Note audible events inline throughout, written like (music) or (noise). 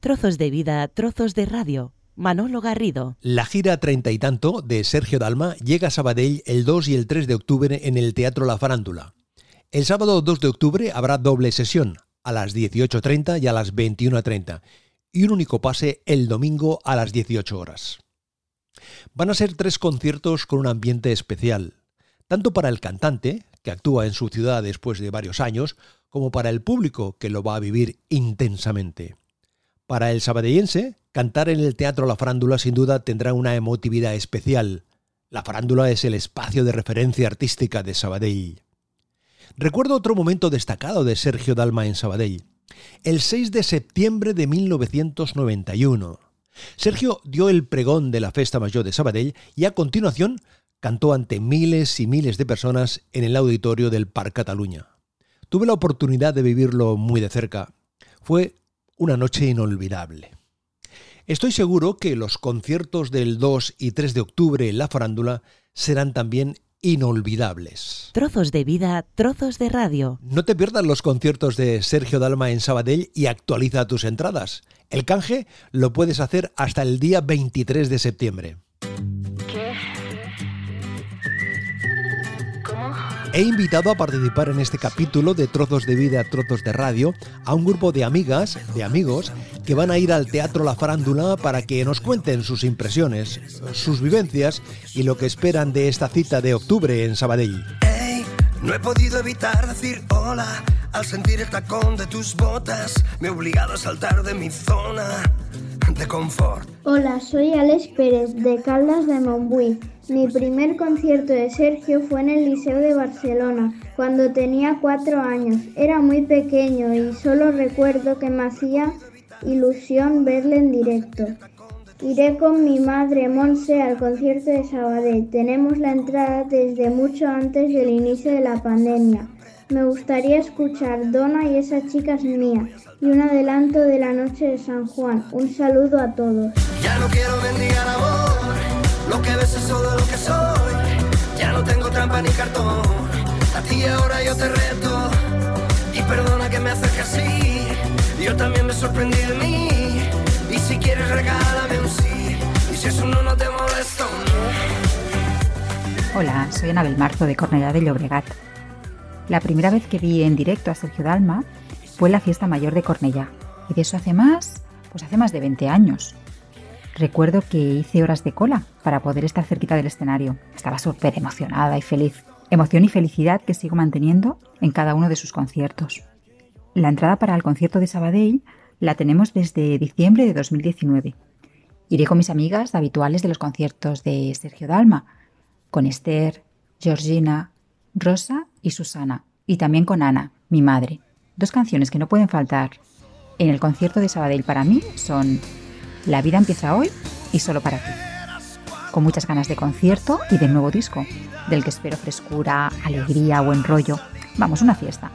Trozos de vida, trozos de radio. Manolo Garrido. La gira treinta y tanto de Sergio Dalma llega a Sabadell el 2 y el 3 de octubre en el Teatro La Farándula. El sábado 2 de octubre habrá doble sesión, a las 18.30 y a las 21.30, y un único pase el domingo a las 18 horas. Van a ser tres conciertos con un ambiente especial, tanto para el cantante, que actúa en su ciudad después de varios años, como para el público, que lo va a vivir intensamente. Para el sabadellense, cantar en el Teatro La Farándula sin duda tendrá una emotividad especial. La farándula es el espacio de referencia artística de Sabadell. Recuerdo otro momento destacado de Sergio Dalma en Sabadell. El 6 de septiembre de 1991. Sergio dio el pregón de la Festa Mayor de Sabadell y a continuación cantó ante miles y miles de personas en el auditorio del Parc Cataluña. Tuve la oportunidad de vivirlo muy de cerca. Fue una noche inolvidable. Estoy seguro que los conciertos del 2 y 3 de octubre en la farándula serán también inolvidables. Trozos de vida, trozos de radio. No te pierdas los conciertos de Sergio Dalma en Sabadell y actualiza tus entradas. El canje lo puedes hacer hasta el día 23 de septiembre. He invitado a participar en este capítulo de Trozos de Vida, Trozos de Radio a un grupo de amigas, de amigos, que van a ir al Teatro La Farándula para que nos cuenten sus impresiones, sus vivencias y lo que esperan de esta cita de octubre en Sabadell. no he podido evitar decir hola al sentir el tacón de tus botas. Me he obligado a saltar de mi zona Hola, soy Alex Pérez de Caldas de Montbui. Mi primer concierto de Sergio fue en el Liceo de Barcelona, cuando tenía cuatro años. Era muy pequeño y solo recuerdo que me hacía ilusión verle en directo. Iré con mi madre Monse al concierto de Sabadell. Tenemos la entrada desde mucho antes del inicio de la pandemia. Me gustaría escuchar Dona y esa chica es mía y un adelanto de la noche de San Juan. Un saludo a todos. Ya no quiero mendigar amor, lo que ves es todo lo que soy. Ya no tengo trampa ni cartón, a ti ahora yo te reto. Y perdona que me acerque así, yo también me sorprendí de mí. Y si quieres regálame un sí, y si eso no, no te molesto. Hola, soy Anabel Marzo de Cornellá de Llobregat. La primera vez que vi en directo a Sergio Dalma fue la fiesta mayor de Cornellá. Y de eso hace más, pues hace más de 20 años. Recuerdo que hice horas de cola para poder estar cerquita del escenario. Estaba súper emocionada y feliz. Emoción y felicidad que sigo manteniendo en cada uno de sus conciertos. La entrada para el concierto de Sabadell la tenemos desde diciembre de 2019. Iré con mis amigas habituales de los conciertos de Sergio Dalma, con Esther, Georgina, Rosa y Susana, y también con Ana, mi madre. Dos canciones que no pueden faltar en el concierto de Sabadell para mí son La vida empieza hoy y Solo para ti. Con muchas ganas de concierto y de nuevo disco, del que espero frescura, alegría, buen rollo. Vamos, una fiesta.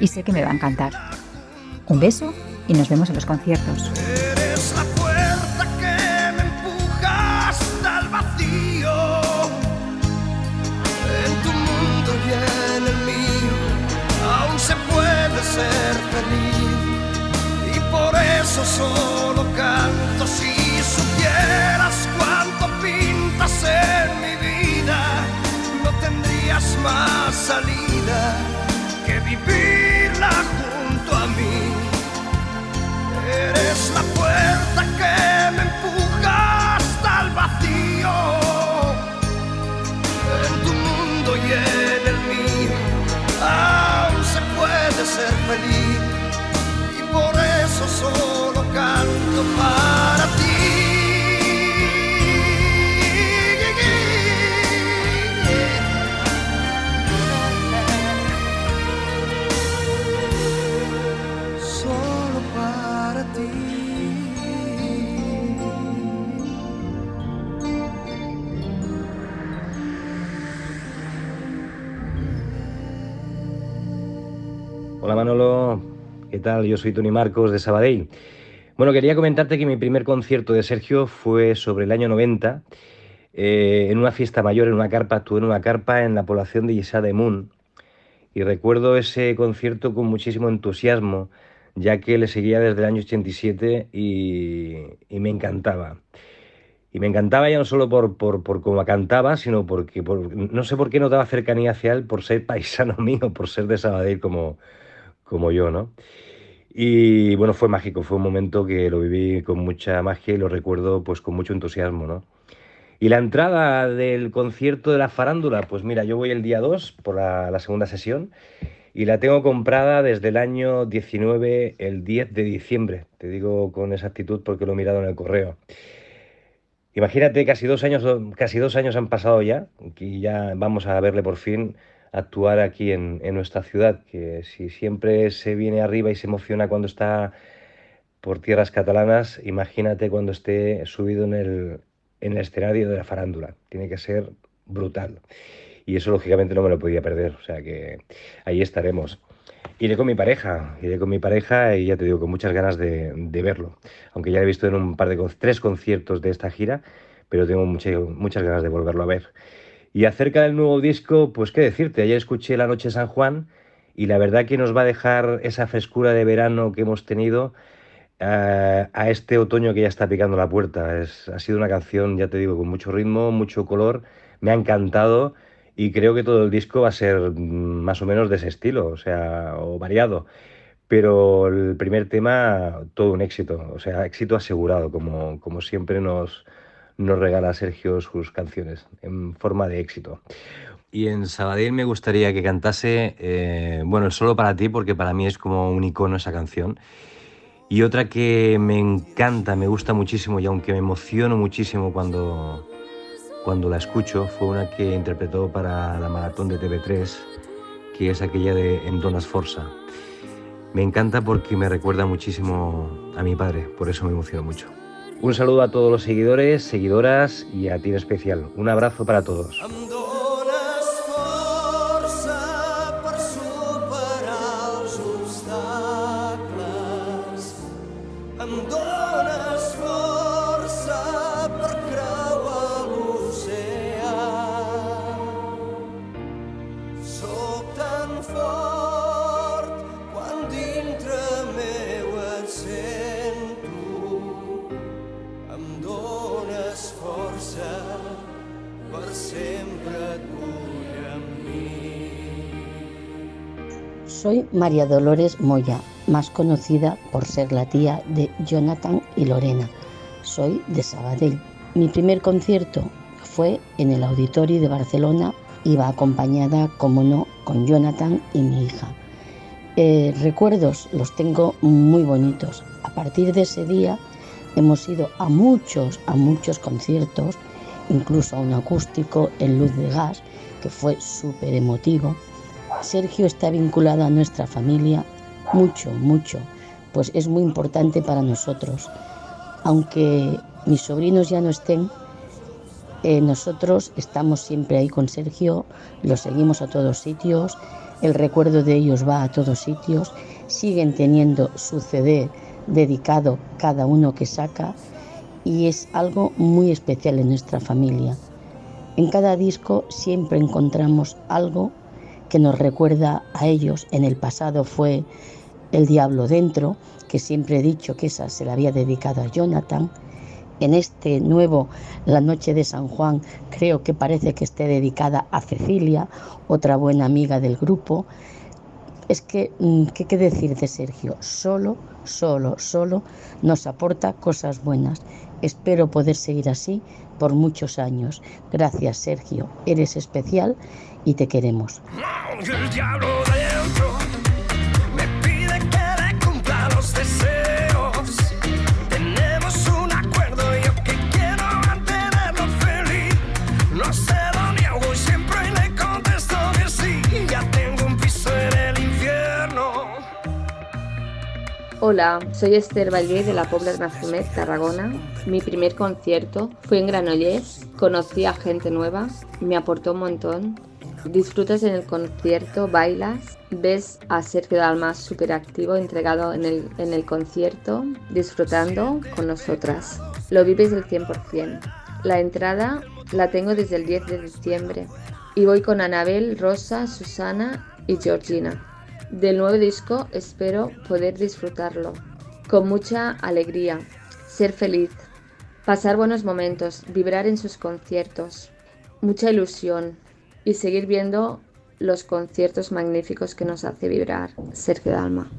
Y sé que me va a encantar. Un beso y nos vemos en los conciertos. Solo canto si supieras cuánto pintas en mi vida. No tendrías más salida tal? Yo soy Tony Marcos de Sabadell. Bueno, quería comentarte que mi primer concierto de Sergio fue sobre el año 90, eh, en una fiesta mayor, en una carpa, estuve en una carpa en la población de Isá de Moon. Y recuerdo ese concierto con muchísimo entusiasmo, ya que le seguía desde el año 87 y, me encantaba. Y me encantaba ya no solo por, por, por cómo cantaba, sino porque no sé por qué no daba cercanía hacia él por ser paisano (laughs) mío, por ser de Sabadell como, como yo, ¿no? Y bueno, fue mágico, fue un momento que lo viví con mucha magia y lo recuerdo pues con mucho entusiasmo, ¿no? Y la entrada del concierto de la farándula, pues mira, yo voy el día 2 por la, segunda sesión y la tengo comprada desde el año 19, el 10 de diciembre. Te digo con exactitud porque lo he mirado en el correo. Imagínate, casi dos años, casi dos años han pasado ya y ya vamos a verle por fin actuar aquí en, en nuestra ciudad, que si siempre se viene arriba y se emociona cuando está por tierras catalanas, imagínate cuando esté subido en el, en el escenario de la farándula. Tiene que ser brutal. Y eso lógicamente no me lo podía perder. O sea que ahí estaremos. Iré con mi pareja, iré con mi pareja y ya te digo, con muchas ganas de, verlo. Aunque ya he visto en un par de tres conciertos de esta gira, pero tengo muchas, muchas ganas de volverlo a ver. Y acerca del nuevo disco, pues qué decirte, ayer escuché La Noche San Juan y la verdad que nos va a dejar esa frescura de verano que hemos tenido a este otoño que ya está picando la puerta. Es, ha sido una canción, ya te digo, con mucho ritmo, mucho color, me ha encantado y creo que todo el disco va a ser mm, más o menos de ese estilo, o sea, o variado. Pero el primer tema, todo un éxito, o sea, éxito asegurado, como, como siempre nos, nos regala Sergio sus canciones, en forma de éxito. Y en Sabadell me gustaría que cantase, eh, bueno, solo para ti, porque para mí es como un icono esa canción. Y otra que me encanta, me gusta muchísimo y aunque me emociono muchísimo cuando, cuando la escucho, fue una que interpretó para la maratón de TV3, que es aquella de En Donas Forza. Me encanta porque me recuerda muchísimo a mi padre, por eso me emociono mucho. Un saludo a todos los seguidores, seguidoras y a ti en especial. Un abrazo para todos. Soy María Dolores Moya, más conocida por ser la tía de Jonathan y Lorena. Soy de Sabadell. Mi primer concierto fue en el Auditorio de Barcelona. Iba acompañada, como no, con Jonathan y mi hija. Eh, recuerdos los tengo muy bonitos. A partir de ese día hemos ido a muchos, a muchos conciertos, incluso a un acústico en luz de gas, que fue súper emotivo. Sergio está vinculado a nuestra familia mucho, mucho, pues es muy importante para nosotros. Aunque mis sobrinos ya no estén, eh, nosotros estamos siempre ahí con Sergio, lo seguimos a todos sitios, el recuerdo de ellos va a todos sitios, siguen teniendo su CD dedicado cada uno que saca y es algo muy especial en nuestra familia. En cada disco siempre encontramos algo que nos recuerda a ellos. En el pasado fue El Diablo Dentro, que siempre he dicho que esa se la había dedicado a Jonathan. En este nuevo, La Noche de San Juan, creo que parece que esté dedicada a Cecilia, otra buena amiga del grupo. Es que, mm, ¿qué, qué decir de Sergio? Solo, solo, solo nos aporta cosas buenas. Espero poder seguir así por muchos años. Gracias, Sergio. Eres especial y te queremos. Hola, soy Esther Valle de la Pobla Mafumet, Tarragona. Mi primer concierto fue en Granollers. Conocí a gente nueva me aportó un montón. Disfrutas en el concierto, bailas, ves a Sergio Dalma súper activo, entregado en el, en el concierto, disfrutando con nosotras. Lo vives del 100%. La entrada la tengo desde el 10 de diciembre y voy con Anabel, Rosa, Susana y Georgina. Del nuevo disco espero poder disfrutarlo con mucha alegría, ser feliz, pasar buenos momentos, vibrar en sus conciertos, mucha ilusión y seguir viendo los conciertos magníficos que nos hace vibrar Sergio Dalma.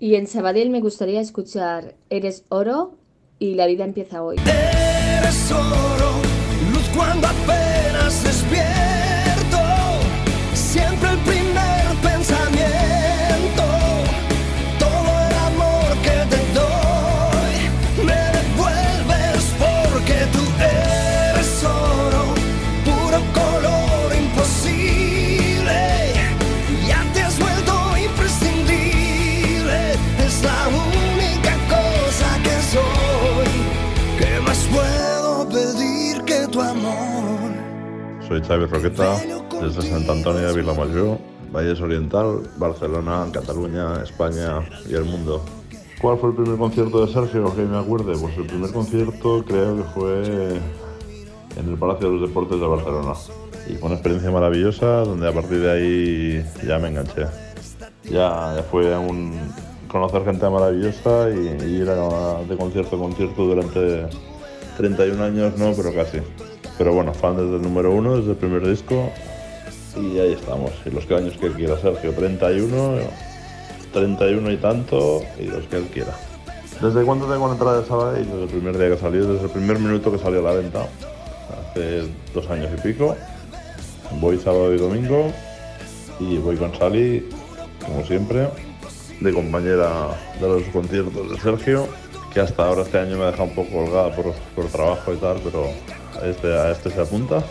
Y en Sabadell me gustaría escuchar Eres oro y La vida empieza hoy. Eres oro, Soy Xavi Roqueta, desde Sant Antoni de Vilamajor, Valles Oriental, Barcelona, Cataluña, España y el mundo. ¿Cuál fue el primer concierto de Sergio que me acuerde? Pues el primer concierto creo que fue en el Palacio de los Deportes de Barcelona. Y fue una experiencia maravillosa donde a partir de ahí ya me enganché. Ya, ya fue un conocer gente maravillosa y, y ir a- de concierto en concierto durante 31 años, no, pero casi. Pero bueno, fan desde el número uno, desde el primer disco. Y ahí estamos. Y los que años que quiera Sergio, 31, 31 y tanto, y los que él quiera. ¿Desde cuándo tengo la entrada de? Desde el primer día que salió, desde el primer minuto que salió a la venta. Hace dos años y pico. Voy sábado y domingo. Y voy con Sally, como siempre, de compañera de los conciertos de Sergio, que hasta ahora este año me ha dejado un poco colgada por, por trabajo y tal, pero este, a este se apunta.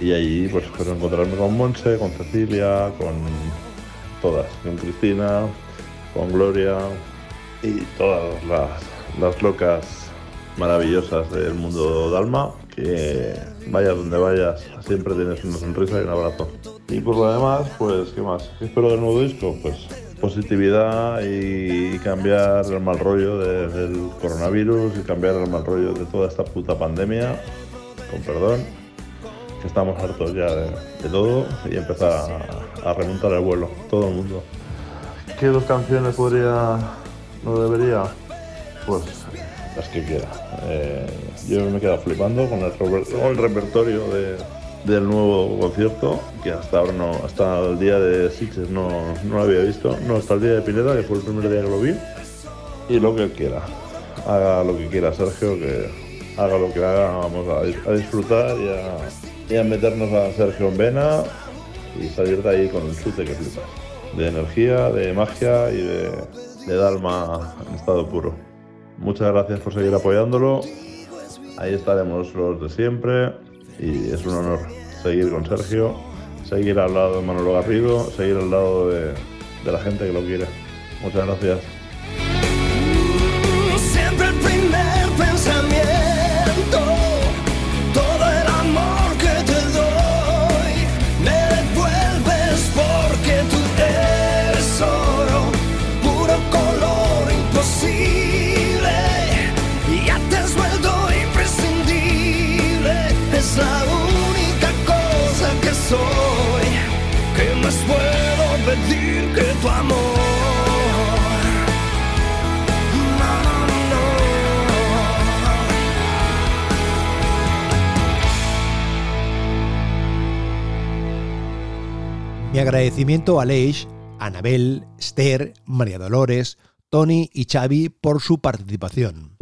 Y ahí pues espero encontrarme con Monse, con Cecilia, con todas, con Cristina, con Gloria y todas las, las locas maravillosas del mundo Dalma, que vayas donde vayas, siempre tienes una sonrisa y un abrazo. Y por lo demás, pues, ¿qué más? ¿Qué espero del nuevo disco? Pues positividad y cambiar el mal rollo de- del coronavirus y cambiar el mal rollo de toda esta puta pandemia, con perdón, que estamos hartos ya de, de todo y empezar a, a remontar el vuelo, todo el mundo. ¿Qué dos canciones podría, no debería? Pues las que quiera. Eh, yo me he quedado flipando con el, reper- con el repertorio de- del nuevo concierto, que hasta ahora no, hasta el día de Sixes no, no lo había visto, no hasta el día de Pineda, que fue el primer día que lo vi, y lo que quiera. Haga lo que quiera Sergio, que haga lo que haga, vamos a, dis- a disfrutar y a, meternos a Sergio en vena y salir de ahí con un chute que flipas. De energía, de magia y de, de Dalma en estado puro. Muchas gracias por seguir apoyándolo. Ahí estaremos los de siempre y es un honor seguir con Sergio, seguir al lado de Manolo Garrido, seguir al lado de la gente que lo quiere. Muchas gracias. Agradecimiento a Leish, Anabel, Esther, María Dolores, Tony y Xavi por su participación.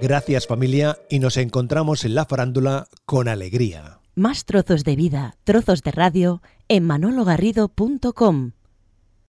Gracias familia y nos encontramos en la farándula con alegría. Más trozos de vida, trozos de radio en manologarrido.com.